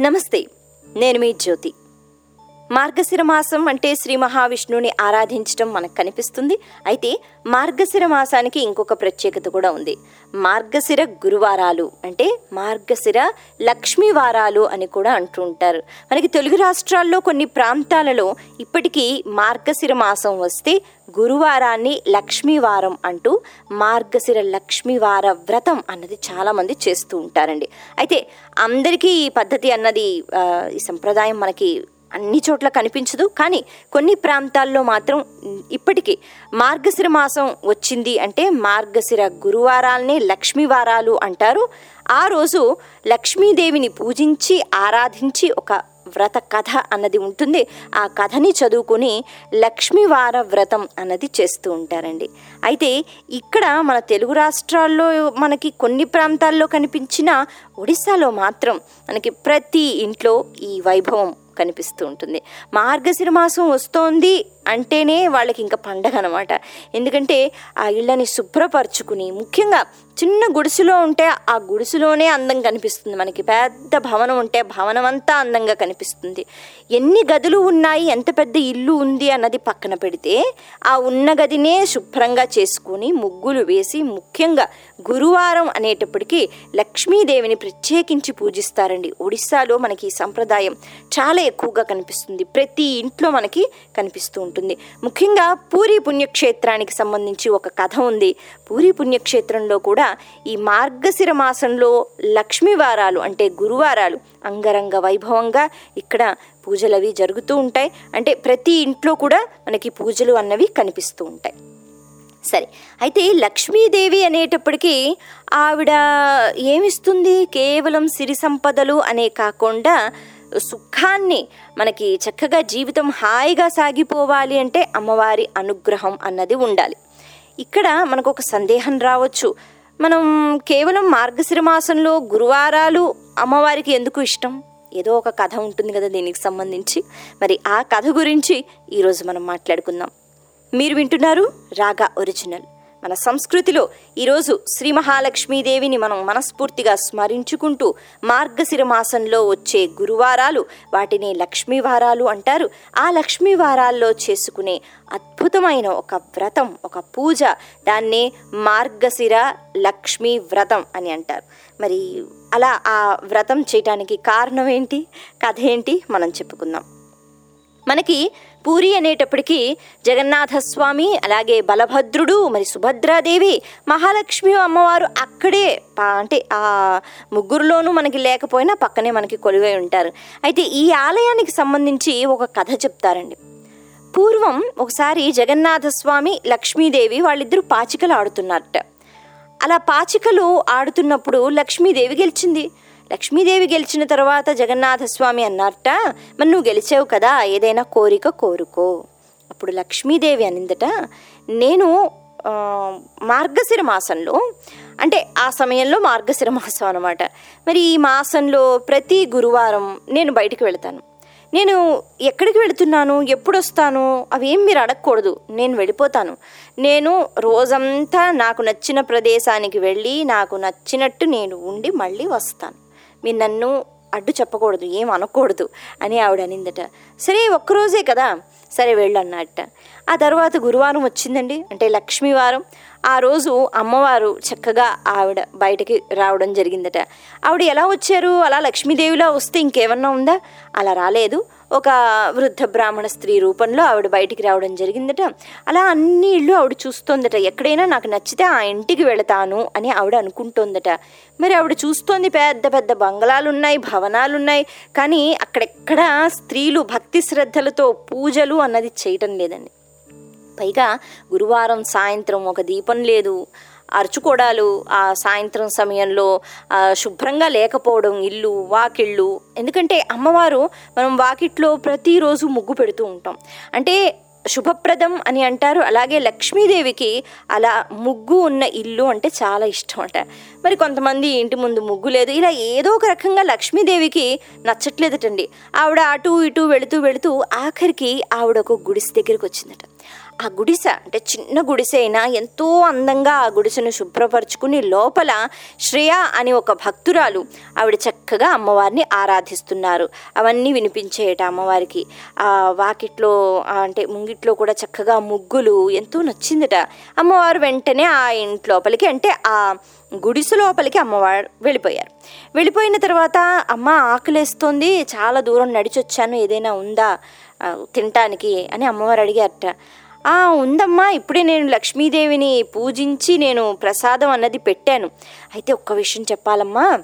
నమస్తే నేను మీ జ్యోతి. మార్గశిర మాసం అంటే శ్రీ మహావిష్ణువుని ఆరాధించడం మనకు కనిపిస్తుంది. అయితే మార్గశిర మాసానికి ఇంకొక ప్రత్యేకత కూడా ఉంది. మార్గశిర గురువారాలు అంటే మార్గశిర లక్ష్మీ వారాలు అని కూడా అంటూ ఉంటారు. మనకి తెలుగు రాష్ట్రాల్లో కొన్ని ప్రాంతాలలో ఇప్పటికీ మార్గశిర మాసం వస్తే గురువారాన్ని లక్ష్మీవారం అంటూ మార్గశిర లక్ష్మీవార వ్రతం అన్నది చాలామంది చేస్తూ ఉంటారండి. అయితే అందరికీ ఈ పద్ధతి అన్నది ఈ సంప్రదాయం మనకి అన్ని చోట్ల కనిపించదు. కానీ కొన్ని ప్రాంతాల్లో మాత్రం ఇప్పటికీ మార్గశిర మాసం వచ్చింది అంటే మార్గశిర గురువారాలనే లక్ష్మీవారాలు అంటారు. ఆ రోజు లక్ష్మీదేవిని పూజించి ఆరాధించి ఒక వ్రత కథ అన్నది ఉంటుంది. ఆ కథని చదువుకుని లక్ష్మీవార వ్రతం అన్నది చేస్తూ ఉంటారండి. అయితే ఇక్కడ మన తెలుగు రాష్ట్రాల్లో మనకి కొన్ని ప్రాంతాల్లో కనిపించిన ఒడిశాలో మాత్రం మనకి ప్రతి ఇంట్లో ఈ వైభవం కనిపిస్తూ ఉంటుంది. మార్గశిర మాసం వస్తోంది. అంటేనే వాళ్ళకి ఇంకా పండగ అనమాట ఎందుకంటే ఆ ఇళ్ళని శుభ్రపరచుకుని ముఖ్యంగా చిన్న గుడిసెలో ఉంటే ఆ గుడిసెలోనే అందం కనిపిస్తుంది మనకి. పెద్ద భవనం ఉంటే భవనం అంతా అందంగా కనిపిస్తుంది. ఎన్ని గదులు ఉన్నాయి ఎంత పెద్ద ఇల్లు ఉంది అన్నది పక్కన పెడితే ఆ ఉన్న గదినే శుభ్రంగా చేసుకుని ముగ్గులు వేసి ముఖ్యంగా గురువారం అనేటప్పటికీ లక్ష్మీదేవిని ప్రత్యేకించి పూజిస్తారండి. ఒడిస్సాలో మనకి ఈ సంప్రదాయం చాలా ఎక్కువగా కనిపిస్తుంది. ప్రతి ఇంట్లో మనకి కనిపిస్తూ ఉంటుంది. ఉంటుంది. ముఖ్యంగా పూరి పుణ్యక్షేత్రానికి సంబంధించి ఒక కథ ఉంది. పూరి పుణ్యక్షేత్రంలో కూడా ఈ మార్గశిర మాసంలో లక్ష్మీవారాలు అంటే గురువారాలు అంగరంగ వైభవంగా ఇక్కడ పూజలు అవి జరుగుతూ ఉంటాయి. అంటే ప్రతి ఇంట్లో కూడా మనకి పూజలు అన్నవి కనిపిస్తూ ఉంటాయి. సరే అయితే లక్ష్మీదేవి అనేటప్పటికీ ఆవిడ ఏమిస్తుంది? కేవలం సిరి సంపదలు అనే కాకుండా సుఖాన్ని మనకి చక్కగా జీవితం హాయిగా సాగిపోవాలి అంటే అమ్మవారి అనుగ్రహం అన్నది ఉండాలి. ఇక్కడ మనకు ఒక సందేహం రావచ్చు. మనం కేవలం మార్గశిర మాసంలో గురువారాలు అమ్మవారికి ఎందుకు ఇష్టం? ఏదో ఒక కథ ఉంటుంది కదా దీనికి సంబంధించి. మరి ఆ కథ గురించి ఈరోజు మనం మాట్లాడుకుందాం. మీరు వింటున్నారు రాగా ఒరిజినల్. మన సంస్కృతిలో ఈరోజు శ్రీ మహాలక్ష్మీదేవిని మనం మనస్ఫూర్తిగా స్మరించుకుంటూ మార్గశిర మాసంలో వచ్చే గురువారాలు వాటిని లక్ష్మీవారాలు అంటారు. ఆ లక్ష్మీవారాల్లో చేసుకునే అద్భుతమైన ఒక వ్రతం ఒక పూజ దాన్నే మార్గశిర లక్ష్మీ వ్రతం అని అంటారు. మరి అలా ఆ వ్రతం చేయటానికి కారణం ఏంటి? కథ ఏంటి? మనం చెప్పుకుందాం. మనకి పూరి అనేటప్పటికీ జగన్నాథస్వామి అలాగే బలభద్రుడు మరి సుభద్రాదేవి మహాలక్ష్మి అమ్మవారు అక్కడే అంటే ఆ ముగ్గురులోనూ మనకి లేకపోయినా పక్కనే మనకి కొలువై ఉంటారు. అయితే ఈ ఆలయానికి సంబంధించి ఒక కథ చెప్తారండి. పూర్వం ఒకసారి జగన్నాథస్వామి లక్ష్మీదేవి వాళ్ళిద్దరూ పాచికలు ఆడుతున్నారట. అలా పాచికలు ఆడుతున్నప్పుడు లక్ష్మీదేవి గెలిచింది. లక్ష్మీదేవి గెలిచిన తర్వాత జగన్నాథస్వామి అన్నారట మరి నువ్వు గెలిచావు కదా ఏదైనా కోరిక కోరుకో. అప్పుడు లక్ష్మీదేవి అనిందట నేను మార్గశిర మాసంలో అంటే ఆ సమయంలో మార్గశిర మాసం అనమాట మరి ఈ మాసంలో ప్రతి గురువారం నేను బయటికి వెళ్తాను. నేను ఎక్కడికి వెళుతున్నాను ఎప్పుడు వస్తాను అవేం మీరు అడగకూడదు నేను వెళ్ళిపోతాను. నేను రోజంతా నాకు నచ్చిన ప్రదేశానికి వెళ్ళి నాకు నచ్చినట్టు నేను ఉండి మళ్ళీ వస్తాను. మీరు నన్ను అడ్డు చెప్పకూడదు ఏం అనకూడదు అని ఆవిడ అనిందట. సరే ఒక్కరోజే కదా? సరే వెళ్ళు అన్నట్ట. ఆ తర్వాత గురువారం వచ్చిందండి అంటే లక్ష్మీవారం. ఆ రోజు అమ్మవారు చక్కగా ఆవిడ బయటకి రావడం జరిగిందట. ఆవిడ ఎలా వచ్చారు? అలా లక్ష్మీదేవిలా వస్తే ఇంకేమన్నా ఉందా? అలా రాలేదు. ఒక వృద్ధ బ్రాహ్మణ స్త్రీ రూపంలో ఆవిడ బయటికి రావడం జరిగిందట. అలా అన్ని ఇళ్ళు ఆవిడ చూస్తోందట. ఎక్కడైనా నాకు నచ్చితే ఆ ఇంటికి వెళతాను అని ఆవిడ అనుకుంటోందట. మరి ఆవిడ చూస్తోంది పెద్ద పెద్ద బంగళాలు ఉన్నాయి భవనాలు ఉన్నాయి కానీ అక్కడెక్కడ స్త్రీలు భక్తి శ్రద్ధలతో పూజలు అన్నది చేయటం లేదండి. పైగా గురువారం సాయంత్రం ఒక దీపం లేదు. అరుచుకోవడాలు ఆ సాయంత్రం సమయంలో శుభ్రంగా లేకపోవడం ఇల్లు వాకిళ్ళు. ఎందుకంటే అమ్మవారు మనం వాకిట్లో ప్రతిరోజు ముగ్గు పెడుతూ ఉంటాం. అంటే శుభప్రదం అని అంటారు. అలాగే లక్ష్మీదేవికి అలా ముగ్గు ఉన్న ఇల్లు అంటే చాలా ఇష్టం అంట. మరి కొంతమంది ఇంటి ముందు ముగ్గు లేదు. ఇలా ఏదో ఒక రకంగా లక్ష్మీదేవికి నచ్చట్లేదటండి. ఆవిడ అటు ఇటు వెళుతూ వెళుతూ ఆఖరికి ఆవిడ ఒక గుడిసి దగ్గరికి వచ్చిందట. ఆ గుడిసె అంటే చిన్న గుడిసె అయినా ఎంతో అందంగా ఆ గుడిసెను శుభ్రపరుచుకుని లోపల శ్రేయ అని ఒక భక్తురాలు ఆవిడ చక్కగా అమ్మవారిని ఆరాధిస్తున్నారు. అవన్నీ వినిపించేయట అమ్మవారికి. ఆ వాకిట్లో అంటే ముంగిట్లో కూడా చక్కగా ముగ్గులు ఎంతో నచ్చిందట. అమ్మవారు వెంటనే ఆ ఇంటి లోపలికి అంటే ఆ గుడిసె లోపలికి అమ్మవారు వెళ్ళిపోయారు. వెళ్ళిపోయిన తర్వాత అమ్మ ఆకలేస్తోంది చాలా దూరం నడిచొచ్చాను ఏదైనా ఉందా? తినటానికి అని అమ్మవారు అడిగారట. "ఆ, ఉందమ్మా ఇప్పుడే నేను లక్ష్మీదేవిని పూజించి నేను ప్రసాదం అన్నది పెట్టాను. అయితే ఒక్క విషయం చెప్పాలమ్మా.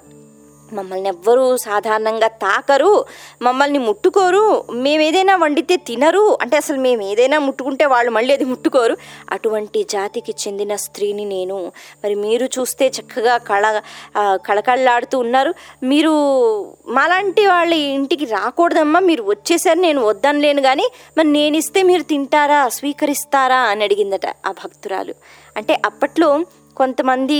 మమ్మల్ని ఎవ్వరూ సాధారణంగా తాకరు మమ్మల్ని ముట్టుకోరు మేము ఏదైనా వండితే తినరు. అంటే అసలు మేము ఏదైనా ముట్టుకుంటే వాళ్ళు మళ్ళీ అది ముట్టుకోరు. అటువంటి జాతికి చెందిన స్త్రీని నేను మరి మీరు చూస్తే చక్కగా కళ కళకళలాడుతూ ఉన్నారు. మీరు మాలాంటి వాళ్ళ ఇంటికి రాకూడదమ్మా మీరు వచ్చేసరి నేను వద్దనలేను కానీ మరి నేను ఇస్తే మీరు తింటారా స్వీకరిస్తారా అని అడిగిందట ఆ భక్తురాలు. అంటే అప్పట్లో కొంతమంది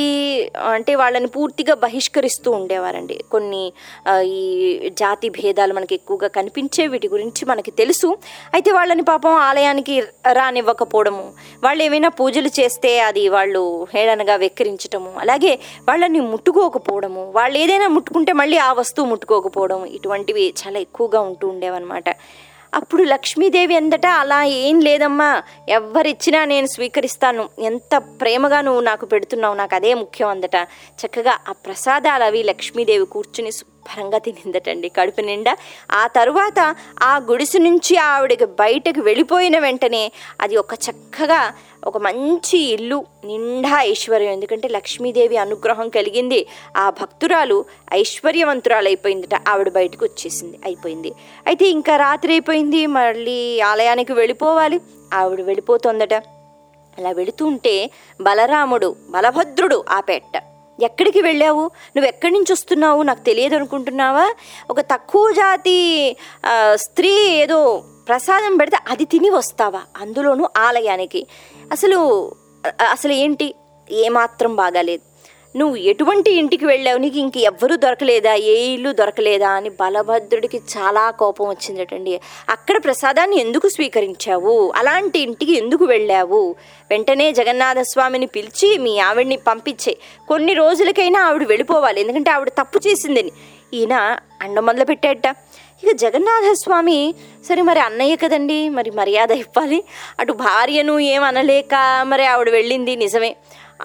అంటే వాళ్ళని పూర్తిగా బహిష్కరిస్తూ ఉండేవారండి. కొన్ని ఈ జాతి భేదాలు మనకి ఎక్కువగా కనిపించే వీటి గురించి మనకి తెలుసు. అయితే వాళ్ళని పాపం ఆలయానికి రానివ్వకపోవడము వాళ్ళు ఏమైనా పూజలు చేస్తే అది వాళ్ళు హేళనగా వెక్కిరించటము అలాగే వాళ్ళని ముట్టుకోకపోవడము వాళ్ళు ఏదైనా ముట్టుకుంటే మళ్ళీ ఆ వస్తువు ముట్టుకోకపోవడం ఇటువంటివి చాలా ఎక్కువగా ఉంటూ ఉండేవన్నమాట. అప్పుడు లక్ష్మీదేవి అందట అలా ఏం లేదమ్మా. ఎవరిచ్చినా నేను స్వీకరిస్తాను. ఎంత ప్రేమగా నువ్వు నాకు పెడుతున్నావు నాకు అదే ముఖ్యం అందట. చక్కగా ఆ ప్రసాదాలు అవి లక్ష్మీదేవి కూర్చుని శుభ్రంగా తినిందటండి. కడుపు నిండా. ఆ తరువాత ఆ గుడిసె నుంచి ఆవిడకి బయటకు వెళ్ళిపోయిన వెంటనే అది ఒక చక్కగా ఒక మంచి ఇల్లు నిండా ఐశ్వర్యం. ఎందుకంటే లక్ష్మీదేవి అనుగ్రహం కలిగింది. ఆ భక్తురాలు ఐశ్వర్యవంతురాలు అయిపోయిందట ఆవిడ బయటకు వచ్చేసింది. అయిపోయింది. అయితే ఇంకా రాత్రి అయిపోయింది. మళ్ళీ ఆలయానికి వెళ్ళిపోవాలి. ఆవిడ వెళ్ళిపోతుందట. అలా వెళుతుంటే బలరాముడు బలభద్రుడు ఆపేట ఎక్కడికి వెళ్ళావు? నువ్వు ఎక్కడి నుంచి వస్తున్నావు? నాకు తెలియదు అనుకుంటున్నావా ఒక తక్కువ జాతి స్త్రీ ఏదో ప్రసాదం పెడితే అది తిని వస్తావా? అందులోనూ ఆలయానికి. అసలు అసలు ఏంటి? ఏమాత్రం బాగాలేదు. నువ్వు ఎటువంటి ఇంటికి వెళ్ళావు? నీకు ఇంక ఎవ్వరూ దొరకలేదా? ఏ ఇల్లు దొరకలేదా? అని బలభద్రుడికి చాలా కోపం వచ్చిందటండి అక్కడ ప్రసాదాన్ని ఎందుకు స్వీకరించావు? అలాంటి ఇంటికి ఎందుకు వెళ్ళావు? వెంటనే జగన్నాథ స్వామిని పిలిచి మీ ఆవిడ్ని పంపించే. కొన్ని రోజులకైనా ఆవిడ వెళ్ళిపోవాలి. ఎందుకంటే ఆవిడ తప్పు చేసిందని. ఈయన అండ మొదలు పెట్టేట ఇక జగన్నాథస్వామి సరే మరి అన్నయ్య కదండి మరి మర్యాద ఇవ్వాలి. అటు భార్యను ఏమనలేక మరి ఆవిడ వెళ్ళింది నిజమే.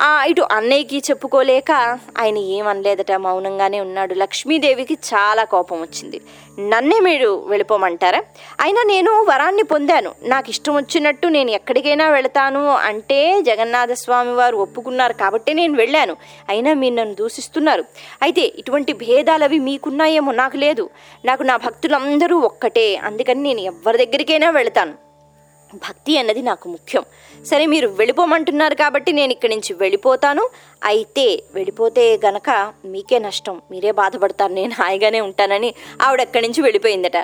ఇటు అన్నయ్యకి చెప్పుకోలేక ఆయన ఏమనలేదట మౌనంగానే ఉన్నాడు. లక్ష్మీదేవికి చాలా కోపం వచ్చింది. నన్నే మీరు వెళ్ళిపోమంటారా? అయినా నేను వరాన్ని పొందాను. నాకు ఇష్టం వచ్చినట్టు నేను ఎక్కడికైనా వెళతాను అంటే జగన్నాథ స్వామి వారు ఒప్పుకున్నారు కాబట్టి నేను వెళ్ళాను. అయినా మీరు నన్ను దూషిస్తున్నారు. అయితే ఇటువంటి భేదాలు అవి మీకున్నాయేమో నాకు లేదు. నాకు నా భక్తులందరూ ఒక్కటే. అందుకని నేను ఎవరి దగ్గరికైనా వెళతాను. భక్తి అన్నది నాకు ముఖ్యం. సరే మీరు వెళ్ళిపోమంటున్నారు కాబట్టి నేను ఇక్కడి నుంచి వెళ్ళిపోతాను. అయితే వెళ్ళిపోతే గనక మీకే నష్టం. మీరే బాధపడతారు. నేను హాయిగానే ఉంటానని ఆవిడ అక్కడి నుంచి వెళ్ళిపోయిందట.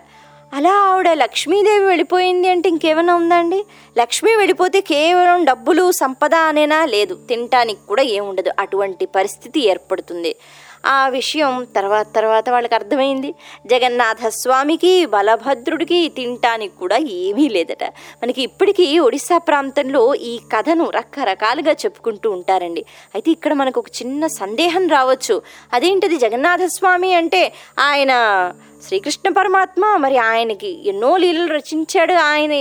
అలా ఆవిడ లక్ష్మీదేవి వెళ్ళిపోయింది అంటే ఇంకేమైనా ఉందండి? లక్ష్మి వెళ్ళిపోతే కేవలం డబ్బులు సంపద అనేనా? లేదు తినటానికి కూడా ఏముండదు. అటువంటి పరిస్థితి ఏర్పడుతుంది. ఆ విషయం తర్వాత తర్వాత వాళ్ళకి అర్థమైంది. జగన్నాథ స్వామికి బలభద్రుడికి తింటానికి కూడా ఏమీ లేదట. మనకి ఇప్పటికీ ఒడిశా ప్రాంతంలో ఈ కథను రకరకాలుగా చెప్పుకుంటూ ఉంటారండి. అయితే ఇక్కడ మనకు ఒక చిన్న సందేహం రావచ్చు. అదేంటిది జగన్నాథ స్వామి అంటే ఆయన శ్రీకృష్ణ పరమాత్మ మరి ఆయనకి ఎన్నో లీలలు రచించాడు. ఆయన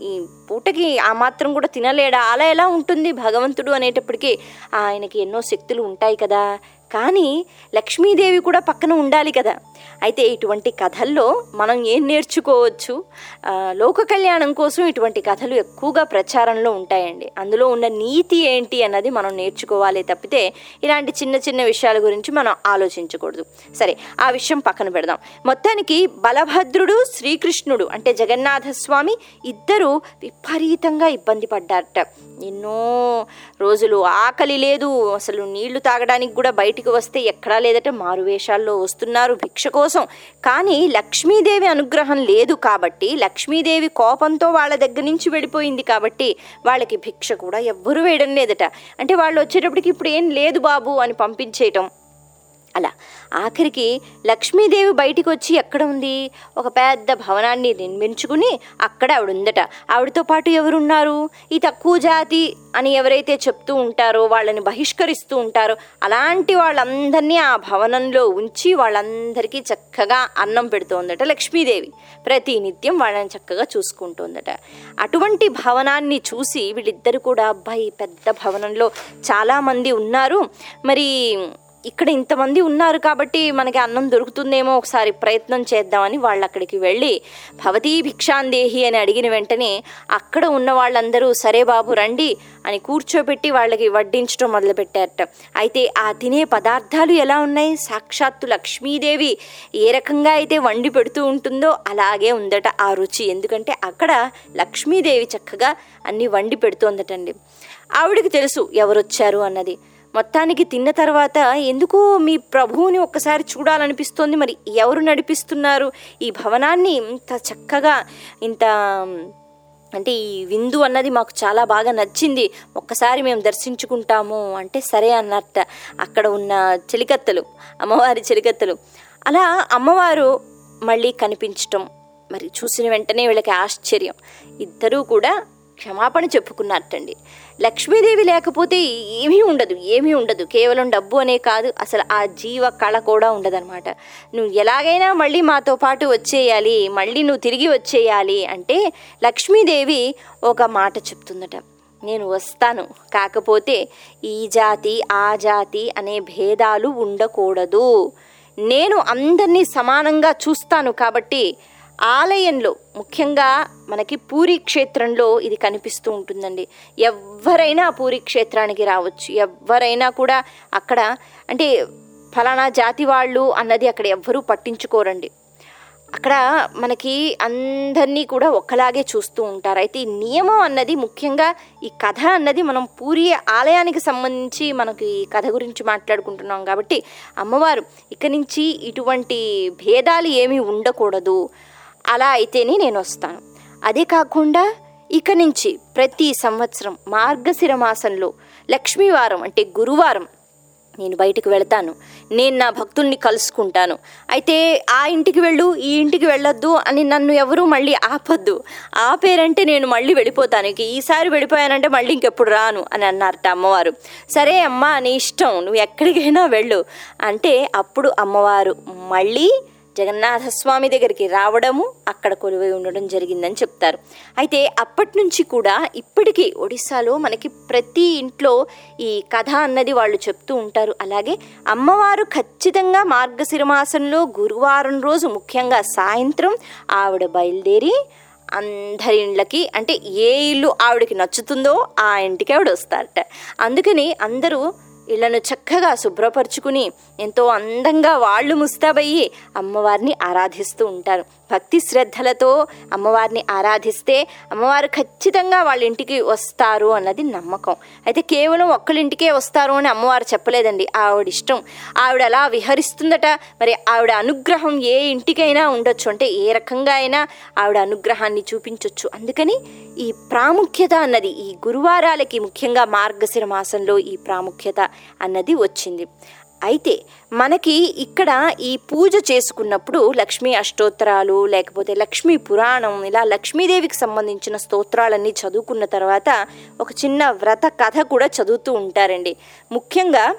ఈ పూటకి ఆ మాత్రం కూడా తినలేడా? అలా ఎలా ఉంటుంది భగవంతుడు అనేటప్పటికీ ఆయనకి ఎన్నో శక్తులు ఉంటాయి కదా. కానీ లక్ష్మీదేవి కూడా పక్కన ఉండాలి కదా. అయితే ఇటువంటి కథల్లో మనం ఏం నేర్చుకోవచ్చు? లోక కళ్యాణం కోసం ఇటువంటి కథలు ఎక్కువగా ప్రచారంలో ఉంటాయండి. అందులో ఉన్న నీతి ఏంటి అన్నది మనం నేర్చుకోవాలి తప్పితే ఇలాంటి చిన్న చిన్న విషయాల గురించి మనం ఆలోచించకూడదు. సరే ఆ విషయం పక్కన పెడదాం. మొత్తానికి బలభద్రుడు శ్రీకృష్ణుడు అంటే జగన్నాథస్వామి ఇద్దరు విపరీతంగా ఇబ్బంది పడ్డారట. ఎన్నో రోజులు ఆకలి లేదు. అసలు నీళ్ళు తాగడానికి కూడా బయటికి వస్తే ఎక్కడా లేదట. మారువేషాల్లో వస్తున్నారు భిక్ష కోసం. కానీ లక్ష్మీదేవి అనుగ్రహం లేదు కాబట్టి లక్ష్మీదేవి కోపంతో వాళ్ళ దగ్గర నుంచి వెళ్ళిపోయింది కాబట్టి వాళ్ళకి భిక్ష కూడా ఎవ్వరూ వేయడం లేదట. అంటే వాళ్ళు వచ్చేటప్పటికి ఇప్పుడు ఏం లేదు బాబు అని పంపించేయటం. అలా. ఆఖరికి లక్ష్మీదేవి బయటికి వచ్చి ఎక్కడ ఉంది ఒక పెద్ద భవనాన్ని నిర్మించుకుని అక్కడ ఆవిడ ఉందట ఆవిడతో పాటు ఎవరున్నారు? ఈ తక్కువ జాతి అని ఎవరైతే చెప్తూ ఉంటారో వాళ్ళని బహిష్కరిస్తూ ఉంటారో అలాంటి వాళ్ళందరినీ ఆ భవనంలో ఉంచి వాళ్ళందరికీ చక్కగా అన్నం పెడుతోందట లక్ష్మీదేవి. ప్రతి నిత్యం వాళ్ళని చక్కగా చూసుకుంటుందట. అటువంటి భవనాన్ని చూసి వీళ్ళిద్దరు కూడా అబ్బాయి పెద్ద భవనంలో చాలామంది ఉన్నారు. మరి ఇక్కడ ఇంతమంది ఉన్నారు కాబట్టి మనకి అన్నం దొరుకుతుందేమో ఒకసారి ప్రయత్నం చేద్దామని వాళ్ళు అక్కడికి వెళ్ళి భవతీ భిక్షాందేహి అని అడిగిన వెంటనే అక్కడ ఉన్న వాళ్ళందరూ సరే బాబు రండి అని కూర్చోబెట్టి వాళ్ళకి వడ్డించడం మొదలుపెట్టారట. అయితే ఆ తినే పదార్థాలు ఎలా ఉన్నాయి? సాక్షాత్తు లక్ష్మీదేవి ఏ రకంగా అయితే వండి పెడుతూ ఉంటుందో అలాగే ఉందట ఆ రుచి. ఎందుకంటే అక్కడ లక్ష్మీదేవి చక్కగా అన్ని వండి పెడుతోందటండి. ఆవిడికి తెలుసు ఎవరొచ్చారు అన్నది. మొత్తానికి తిన్న తర్వాత ఎందుకు మీ ప్రభువుని ఒక్కసారి చూడాలనిపిస్తోంది. మరి ఎవరు నడిపిస్తున్నారు? ఈ భవనాన్ని ఇంత చక్కగా ఇంత అంటే ఈ విందు అన్నది మాకు చాలా బాగా నచ్చింది. ఒక్కసారి మేము దర్శించుకుంటాము అంటే సరే అన్నట్ట. అక్కడ ఉన్న చెలికత్తలు అమ్మవారి చెలికత్తలు. అలా అమ్మవారు మళ్ళీ కనిపించటం మరి చూసిన వెంటనే వీళ్ళకి ఆశ్చర్యం. ఇద్దరూ కూడా క్షమాపణ చెప్పుకున్నట్టండి లక్ష్మీదేవి లేకపోతే ఏమీ ఉండదు ఏమీ ఉండదు. కేవలం డబ్బు అనే కాదు అసలు ఆ జీవ కళ కూడా ఉండదన్నమాట. నువ్వు ఎలాగైనా మళ్ళీ మాతో పాటు వచ్చేయాలి మళ్ళీ నువ్వు తిరిగి వచ్చేయాలి అంటే లక్ష్మీదేవి ఒక మాట చెప్తుందట. నేను వస్తాను. కాకపోతే ఈ జాతి ఆ జాతి అనే భేదాలు ఉండకూడదు. నేను అందరినీ సమానంగా చూస్తాను కాబట్టి ఆలయంలో ముఖ్యంగా మనకి పూరి క్షేత్రంలో ఇది కనిపిస్తూ ఉంటుందండి. ఎవరైనా పూరి క్షేత్రానికి రావచ్చు. ఎవరైనా కూడా అక్కడ అంటే ఫలానా జాతి వాళ్ళు అన్నది అక్కడ ఎవ్వరూ పట్టించుకోరండి. అక్కడ మనకి అందరినీ కూడా ఒకలాగే చూస్తూ ఉంటారు. అయితే ఈ నియమం అన్నది ముఖ్యంగా ఈ కథ అన్నది మనం పూరి ఆలయానికి సంబంధించి మనకి ఈ కథ గురించి మాట్లాడుకుంటున్నాం కాబట్టి అమ్మవారు ఇక నుంచి ఇటువంటి భేదాలు ఏమీ ఉండకూడదు. అలా అయితేనే నేను వస్తాను అదే కాకుండా ఇక నుంచి ప్రతి సంవత్సరం మార్గశిర మాసంలో లక్ష్మీవారం అంటే గురువారం నేను బయటికి వెళ్తాను. నేను నా భక్తుల్ని కలుసుకుంటాను. అయితే ఆ ఇంటికి వెళ్ళు ఈ ఇంటికి వెళ్ళొద్దు అని నన్ను ఎవరూ మళ్ళీ ఆపొద్దు. ఆపేరంటే నేను మళ్ళీ వెళ్ళిపోతాను. ఇక ఈసారి వెళ్ళిపోయానంటే మళ్ళీ ఇంకెప్పుడు రాను అని అన్నారట అమ్మవారు. సరే అమ్మా నీ ఇష్టం. నువ్వు ఎక్కడికైనా వెళ్ళు. అంటే అప్పుడు అమ్మవారు మళ్ళీ జగన్నాథస్వామి దగ్గరికి రావడము అక్కడ కొలువై ఉండడం జరిగిందని చెప్తారు. అయితే అప్పటి నుంచి కూడా ఇప్పటికీ ఒడిశాలో మనకి ప్రతి ఇంట్లో ఈ కథ అన్నది వాళ్ళు చెప్తూ ఉంటారు. అలాగే అమ్మవారు ఖచ్చితంగా మార్గశిరమాసంలో గురువారం రోజు ముఖ్యంగా సాయంత్రం ఆవిడ బయలుదేరి అందరి ఇండ్లకి అంటే ఏ ఇల్లు ఆవిడకి నచ్చుతుందో ఆ ఇంటికి ఆవిడ వస్తారట. అందుకని అందరూ ఇళ్ళను చక్కగా శుభ్రపరుచుకుని ఎంతో అందంగా వాళ్ళు ముస్తాబయ్యి అమ్మవారిని ఆరాధిస్తూ ఉంటారు. భక్తి శ్రద్ధలతో అమ్మవారిని ఆరాధిస్తే అమ్మవారు ఖచ్చితంగా వాళ్ళ ఇంటికి వస్తారు అన్నది నమ్మకం. అయితే కేవలం ఒక్కళ్ళింటికే వస్తారు అని అమ్మవారు చెప్పలేదండి. ఆవిడ ఇష్టం ఆవిడ అలా విహరిస్తుందట. మరి ఆవిడ అనుగ్రహం ఏ ఇంటికైనా ఉండొచ్చు. అంటే ఏ రకంగా అయినా ఆవిడ అనుగ్రహాన్ని చూపించవచ్చు అందుకని ఈ ప్రాముఖ్యత అన్నది ఈ గురువారాలకి ముఖ్యంగా మార్గశిర మాసంలో ఈ ప్రాముఖ్యత అన్నది వచ్చింది. అయితే మనకి ఇక్కడ ఈ పూజ చేసుకున్నప్పుడు లక్ష్మీ అష్టోత్తరాలు లేకపోతే లక్ష్మీ పురాణం ఇలా లక్ష్మీదేవికి సంబంధించిన స్తోత్రాలన్నీ చదువుకున్న తర్వాత ఒక చిన్న వ్రత కథ కూడా చదువుతూ ఉంటారండి. ముఖ్యంగా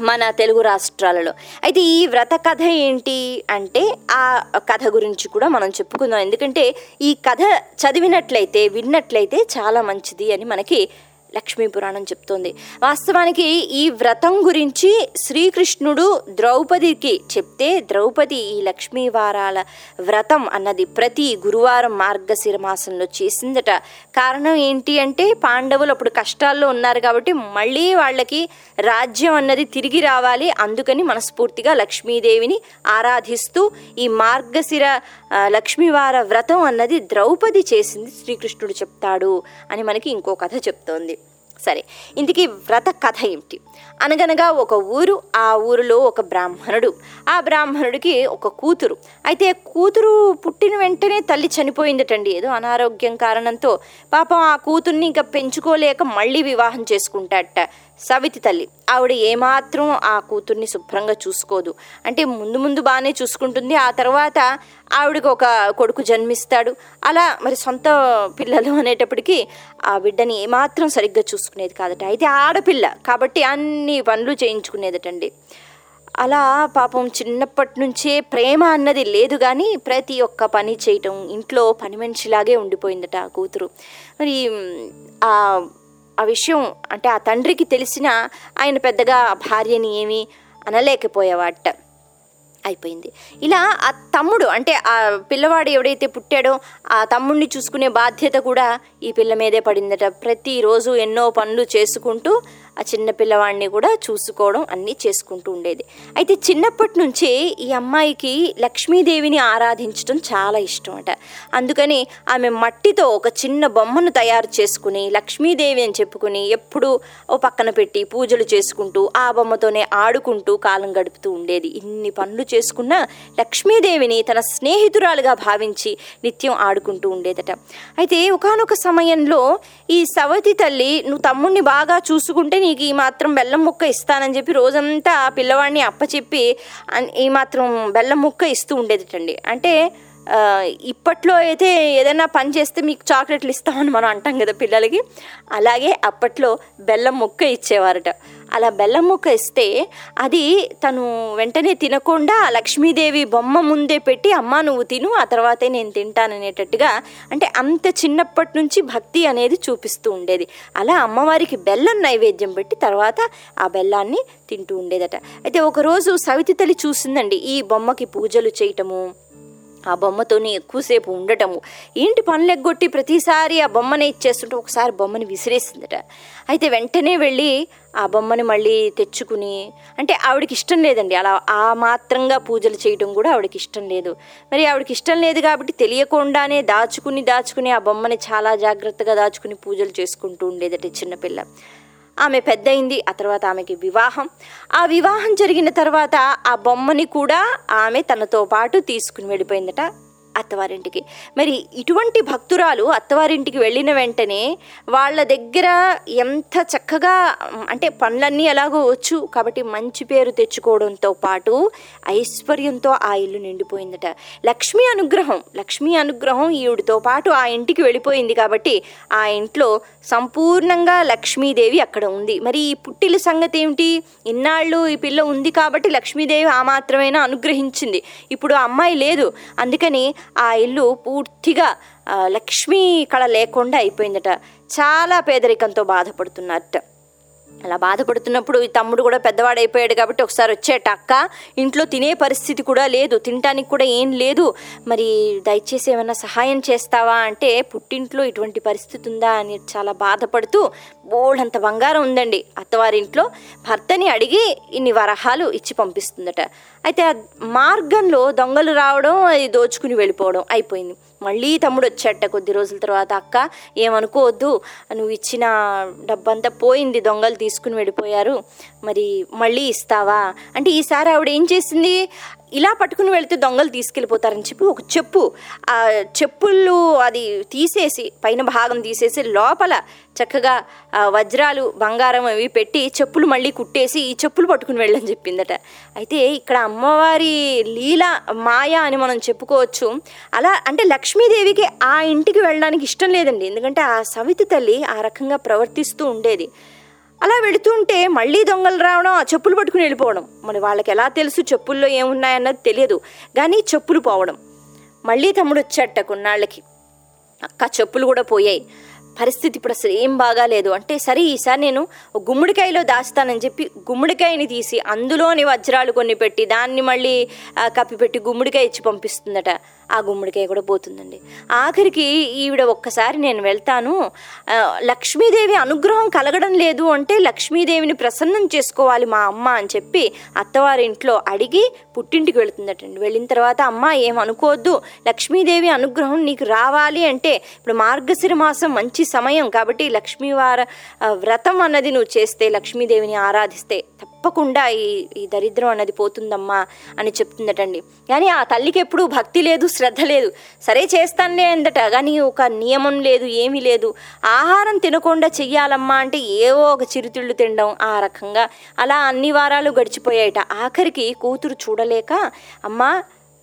మన తెలుగు రాష్ట్రాలలో. అయితే ఈ వ్రత కథ ఏంటి అంటే ఆ కథ గురించి కూడా మనం చెప్పుకుందాం. ఎందుకంటే ఈ కథ చదివినట్లయితే విన్నట్లయితే చాలా మంచిది అని మనకి లక్ష్మీ పురాణం చెప్తోంది. వాస్తవానికి ఈ వ్రతం గురించి శ్రీకృష్ణుడు ద్రౌపదికి చెప్తే ద్రౌపది ఈ లక్ష్మీ వారాల వ్రతం అన్నది ప్రతి గురువారం మార్గశిర మాసంలో చేసిందట. కారణం ఏంటి అంటే పాండవులు అప్పుడు కష్టాల్లో ఉన్నారు కాబట్టి మళ్ళీ వాళ్ళకి రాజ్యం అన్నది తిరిగి రావాలి. అందుకని మనస్ఫూర్తిగా లక్ష్మీదేవిని ఆరాధిస్తూ ఈ మార్గశిర లక్ష్మీవార వ్రతం అన్నది ద్రౌపది చేసింది శ్రీకృష్ణుడు చెప్తాడు అని మనకి ఇంకో కథ చెప్తోంది. సరే ఇందుకీ వ్రత కథ ఏమిటి? అనగనగా ఒక ఊరు ఆ ఊరిలో ఒక బ్రాహ్మణుడు. ఆ బ్రాహ్మణుడికి ఒక కూతురు. అయితే కూతురు పుట్టిన వెంటనే తల్లి చనిపోయిందటండి. ఏదో అనారోగ్యం కారణంతో పాపం ఆ కూతుర్ని ఇంకా పెంచుకోలేక మళ్ళీ వివాహం చేసుకుంటాట సవితి తల్లి. ఆవిడ ఏమాత్రం ఆ కూతుర్ని శుభ్రంగా చూసుకోదు. అంటే ముందు ముందు బాగానే చూసుకుంటుంది. ఆ తర్వాత ఆవిడకి ఒక కొడుకు జన్మిస్తాడు. అలా మరి సొంత పిల్లలు అనేటప్పటికీ ఆ బిడ్డని ఏమాత్రం సరిగ్గా చూసుకునేది కాదట. అయితే ఆడపిల్ల కాబట్టి అన్ని పనులు చేయించుకునేదటండి. అలా పాపం చిన్నప్పటి నుంచే ప్రేమ అన్నది లేదు కానీ ప్రతి ఒక్క పని చేయటం ఇంట్లో పని మనిషిలాగే ఉండిపోయిందట ఆ కూతురు. మరి ఆ ఆ విషయం అంటే ఆ తండ్రికి తెలిసిన ఆయన పెద్దగా భార్యని ఏమీ అనలేకపోయేవాట. అయిపోయింది. ఇలా ఆ తమ్ముడు అంటే ఆ పిల్లవాడు ఎవడైతే పుట్టాడో ఆ తమ్ముడిని చూసుకునే బాధ్యత కూడా ఈ పిల్ల మీదే పడిందట. ప్రతిరోజు ఎన్నో పనులు చేసుకుంటూ ఆ చిన్న పిల్లవాడిని కూడా చూసుకోవడం అన్నీ చేసుకుంటూ ఉండేది. అయితే చిన్నప్పటి నుంచే ఈ అమ్మాయికి లక్ష్మీదేవిని ఆరాధించడం చాలా ఇష్టం అట అందుకని ఆమె మట్టితో ఒక చిన్న బొమ్మను తయారు చేసుకుని లక్ష్మీదేవి అని చెప్పుకుని ఎప్పుడూ ఓ పక్కన పెట్టి పూజలు చేసుకుంటూ ఆ బొమ్మతోనే ఆడుకుంటూ కాలం గడుపుతూ ఉండేది. ఇన్ని పనులు చేసుకున్న లక్ష్మీదేవిని తన స్నేహితురాలుగా భావించి నిత్యం ఆడుకుంటూ ఉండేదట. అయితే ఒకానొక సమయంలో ఈ సవతి తల్లి నువ్వు తమ్ముణ్ణి బాగా చూసుకుంటే నీకు ఈ మాత్రం బెల్లం ముక్క ఇస్తానని చెప్పి రోజంతా ఆ పిల్లవాడిని అప్పచెప్పి ఈ మాత్రం బెల్లం ముక్క ఇస్తూ ఉండేదిటండి. అంటే ఇప్పట్లో అయితే ఏదైనా పని చేస్తే మీకు చాక్లెట్లు ఇస్తామని మనం అంటాం కదా పిల్లలకి. అలాగే అప్పట్లో బెల్లం ముక్క ఇచ్చేవారట. అలా బెల్లం ముక్క ఇస్తే అది తను వెంటనే తినకుండా లక్ష్మీదేవి బొమ్మ ముందే పెట్టి అమ్మ నువ్వు తిను ఆ తర్వాతే నేను తింటాననేటట్టుగా అంటే అంత చిన్నప్పటి నుంచి భక్తి అనేది చూపిస్తూ ఉండేది. అలా అమ్మవారికి బెల్లం నైవేద్యం పెట్టి తర్వాత ఆ బెల్లాన్ని తింటూ ఉండేదట. అయితే ఒకరోజు సవితి తల్లి చూసిందండి ఈ బొమ్మకి పూజలు చేయటము. ఆ బొమ్మతోనే ఎక్కువసేపు ఉండటము. ఏంటి పనులు ఎగ్గొట్టి ప్రతిసారి ఆ బొమ్మని ఇచ్చేస్తుంటే ఒకసారి బొమ్మని విసిరేసిందట. అయితే వెంటనే వెళ్ళి ఆ బొమ్మని మళ్ళీ తెచ్చుకుని అంటే ఆవిడకి ఇష్టం లేదండి. అలా ఆ మాత్రంగా పూజలు చేయడం కూడా ఆవిడకి ఇష్టం లేదు. మరి ఆవిడకి ఇష్టం లేదు కాబట్టి తెలియకుండానే దాచుకుని దాచుకుని ఆ బొమ్మని చాలా జాగ్రత్తగా దాచుకుని పూజలు చేసుకుంటూ ఉండేదట చిన్నపిల్ల. ఆమె పెద్దయింది ఆ తర్వాత ఆమెకి వివాహం. ఆ వివాహం జరిగిన తర్వాత ఆ బొమ్మని కూడా ఆమె తనతో పాటు తీసుకుని వెళ్ళిపోయిందట. అత్తవారింటికి. మరి ఇటువంటి భక్తురాలు అత్తవారింటికి వెళ్ళిన వెంటనే వాళ్ళ దగ్గర ఎంత చక్కగా అంటే పనులన్నీ ఎలాగో వచ్చు కాబట్టి మంచి పేరు తెచ్చుకోవడంతో పాటు ఐశ్వర్యంతో ఆ ఇల్లు నిండిపోయిందట. లక్ష్మీ అనుగ్రహం లక్ష్మీ అనుగ్రహం ఈవిడితో పాటు ఆ ఇంటికి వెళ్ళిపోయింది కాబట్టి ఆ ఇంట్లో సంపూర్ణంగా లక్ష్మీదేవి అక్కడ ఉంది. మరి ఈ పుట్టిల సంగతి ఏమిటి? ఇన్నాళ్ళు ఈ పిల్ల ఉంది కాబట్టి లక్ష్మీదేవి ఆ మాత్రమేనా అనుగ్రహించింది. ఇప్పుడు ఆ అమ్మాయి లేదు. అందుకని ఆ ఇల్లు పూర్తిగా లక్ష్మీ కళ లేకుండా అయిపోయిందట. చాలా పేదరికంతో బాధపడుతున్నట్టు. అలా బాధపడుతున్నప్పుడు ఈ తమ్ముడు కూడా పెద్దవాడైపోయాడు కాబట్టి ఒకసారి వచ్చేట అక్క ఇంట్లో తినే పరిస్థితి కూడా లేదు తినటానికి కూడా ఏం లేదు. మరి దయచేసి ఏమైనా సహాయం చేస్తావా? అంటే పుట్టింట్లో ఇటువంటి పరిస్థితి ఉందా? అని చాలా బాధపడుతూ బోల్డంత బంగారం ఉందండి అత్తవారింట్లో. భర్తని అడిగి ఇన్ని వరహాలు ఇచ్చి పంపిస్తుందట. అయితే మార్గంలో దొంగలు రావడం అది దోచుకుని వెళ్ళిపోవడం అయిపోయింది. మళ్ళీ తమ్ముడు వచ్చాట కొద్ది రోజుల తర్వాత అక్క ఏమనుకోవద్దు. నువ్వు ఇచ్చిన డబ్బంతా పోయింది దొంగలు తీసుకుని వెళ్ళిపోయారు. మరి మళ్ళీ ఇస్తావా? అంటే ఈసారి ఆవిడ ఏం చేసింది? ఇలా పట్టుకుని వెళితే దొంగలు తీసుకెళ్ళిపోతారని చెప్పి ఒక చెప్పు ఆ చెప్పులు అది తీసేసి పైన భాగం తీసేసి లోపల చక్కగా వజ్రాలు బంగారం అవి పెట్టి చెప్పులు మళ్ళీ కుట్టేసి ఈ చెప్పులు పట్టుకుని వెళ్ళని చెప్పిందట. అయితే ఇక్కడ అమ్మవారి లీల మాయ అని మనం చెప్పుకోవచ్చు. అలా అంటే లక్ష్మీదేవికి ఆ ఇంటికి వెళ్ళడానికి ఇష్టం లేదండి. ఎందుకంటే ఆ సవితి తల్లి ఆ రకంగా ప్రవర్తిస్తూ ఉండేది. అలా వెళుతుంటే మళ్ళీ దొంగలు రావడం ఆ చెప్పులు పట్టుకుని వెళ్ళిపోవడం. మరి వాళ్ళకి ఎలా తెలుసు చెప్పుల్లో ఏమున్నాయన్నది తెలియదు. కానీ చెప్పులు పోవడం. మళ్ళీ తమ్ముడు వచ్చాట కొన్నాళ్ళకి. అక్క చెప్పులు కూడా పోయాయి. పరిస్థితి ఇప్పుడు అసలు ఏం బాగాలేదు. అంటే సరే ఈసారి నేను గుమ్మడికాయలో దాస్తానని చెప్పి గుమ్మడికాయని తీసి అందులోని వజ్రాలు కొన్ని పెట్టి దాన్ని మళ్ళీ కప్పిపెట్టి గుమ్మడికాయ ఇచ్చి పంపిస్తుందట. ఆ గుమ్మడికాయ కూడా పోతుందండి. ఆఖరికి ఈవిడ ఒక్కసారి నేను వెళ్తాను. లక్ష్మీదేవి అనుగ్రహం కలగడం లేదు అంటే లక్ష్మీదేవిని ప్రసన్నం చేసుకోవాలి మా అమ్మ అని చెప్పి అత్తవారింట్లో అడిగి పుట్టింటికి వెళుతుందటండి. వెళ్ళిన తర్వాత అమ్మ ఏం అనుకోవద్దు లక్ష్మీదేవి అనుగ్రహం నీకు రావాలి అంటే ఇప్పుడు మార్గశిర మాసం మంచి సమయం కాబట్టి లక్ష్మీవార వ్రతం అన్నది నువ్వు చేస్తే లక్ష్మీదేవిని ఆరాధిస్తే తప్పకుండా ఈ ఈ దరిద్రం అన్నది పోతుందమ్మా అని చెప్తుందటండి. కానీ ఆ తల్లికి ఎప్పుడూ భక్తి లేదు శ్రద్ధ లేదు. సరే చేస్తానులే అందట కానీ ఒక నియమం లేదు ఏమీ లేదు. ఆహారం తినకుండా చెయ్యాలమ్మా అంటే ఏవో ఒక చిరుతిళ్ళు తినడం ఆ రకంగా అలా అన్ని వారాలు గడిచిపోయాయట. ఆఖరికి కూతురు చూడలేక అమ్మా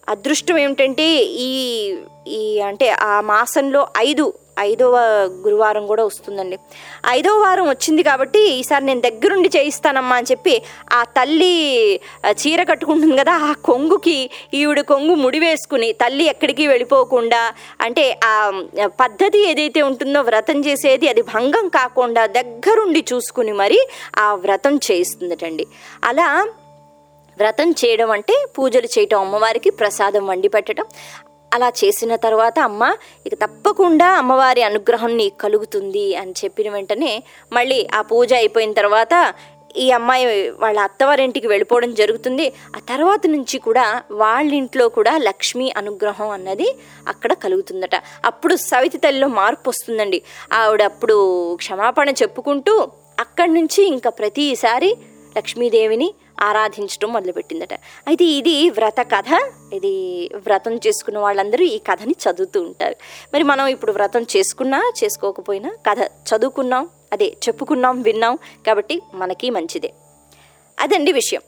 అదృష్టం ఏమిటంటే ఈ ఈ అంటే ఆ మాసంలో ఐదు ఐదవ గురువారం కూడా వస్తుందండి. ఐదవ వారం వచ్చింది కాబట్టి ఈసారి నేను దగ్గరుండి చేయిస్తానమ్మా అని చెప్పి ఆ తల్లి చీర కట్టుకుంటుంది కదా ఆ కొంగుకి ఈవిడ కొంగు ముడి వేసుకుని తల్లి ఎక్కడికి వెళ్ళిపోకుండా అంటే ఆ పద్ధతి ఏదైతే ఉంటుందో వ్రతం చేసేది అది భంగం కాకుండా దగ్గరుండి చూసుకుని మరి ఆ వ్రతం చేయిస్తుందటండి. అలా వ్రతం చేయడం అంటే పూజలు చేయటం అమ్మవారికి ప్రసాదం వండి పెట్టడం. అలా చేసిన తర్వాత అమ్మ ఇక తప్పకుండా అమ్మవారి అనుగ్రహం నీకు కలుగుతుంది అని చెప్పిన వెంటనే మళ్ళీ ఆ పూజ అయిపోయిన తర్వాత ఈ అమ్మాయి వాళ్ళ అత్తవారింటికి వెళ్ళిపోవడం జరుగుతుంది. ఆ తర్వాత నుంచి కూడా వాళ్ళ ఇంట్లో కూడా లక్ష్మి అనుగ్రహం అన్నది అక్కడ కలుగుతుందట. అప్పుడు సవితి తల్లిలో మార్పు వస్తుందండి. ఆవిడ అప్పుడు క్షమాపణ చెప్పుకుంటూ అక్కడి నుంచి ఇంకా ప్రతిసారి లక్ష్మీదేవిని ఆరాధించడం మొదలుపెట్టిందట. అయితే ఇది వ్రత కథ. ఇది వ్రతం చేసుకున్న వాళ్ళందరూ ఈ కథని చదువుతూ ఉంటారు. మరి మనం ఇప్పుడు వ్రతం చేసుకున్నా చేసుకోకపోయినా కథ చదువుకున్నాం అదే చెప్పుకున్నాం విన్నాం కాబట్టి మనకి మంచిదే. అదండి విషయం.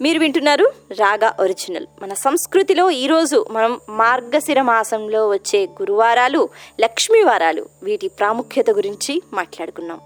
మీరు వింటున్నారు రాగా ఒరిజినల్. మన సంస్కృతిలో ఈరోజు మనం మార్గశిర మాసంలో వచ్చే గురువారాలు లక్ష్మీవారాలు వీటి ప్రాముఖ్యత గురించి మాట్లాడుకున్నాం.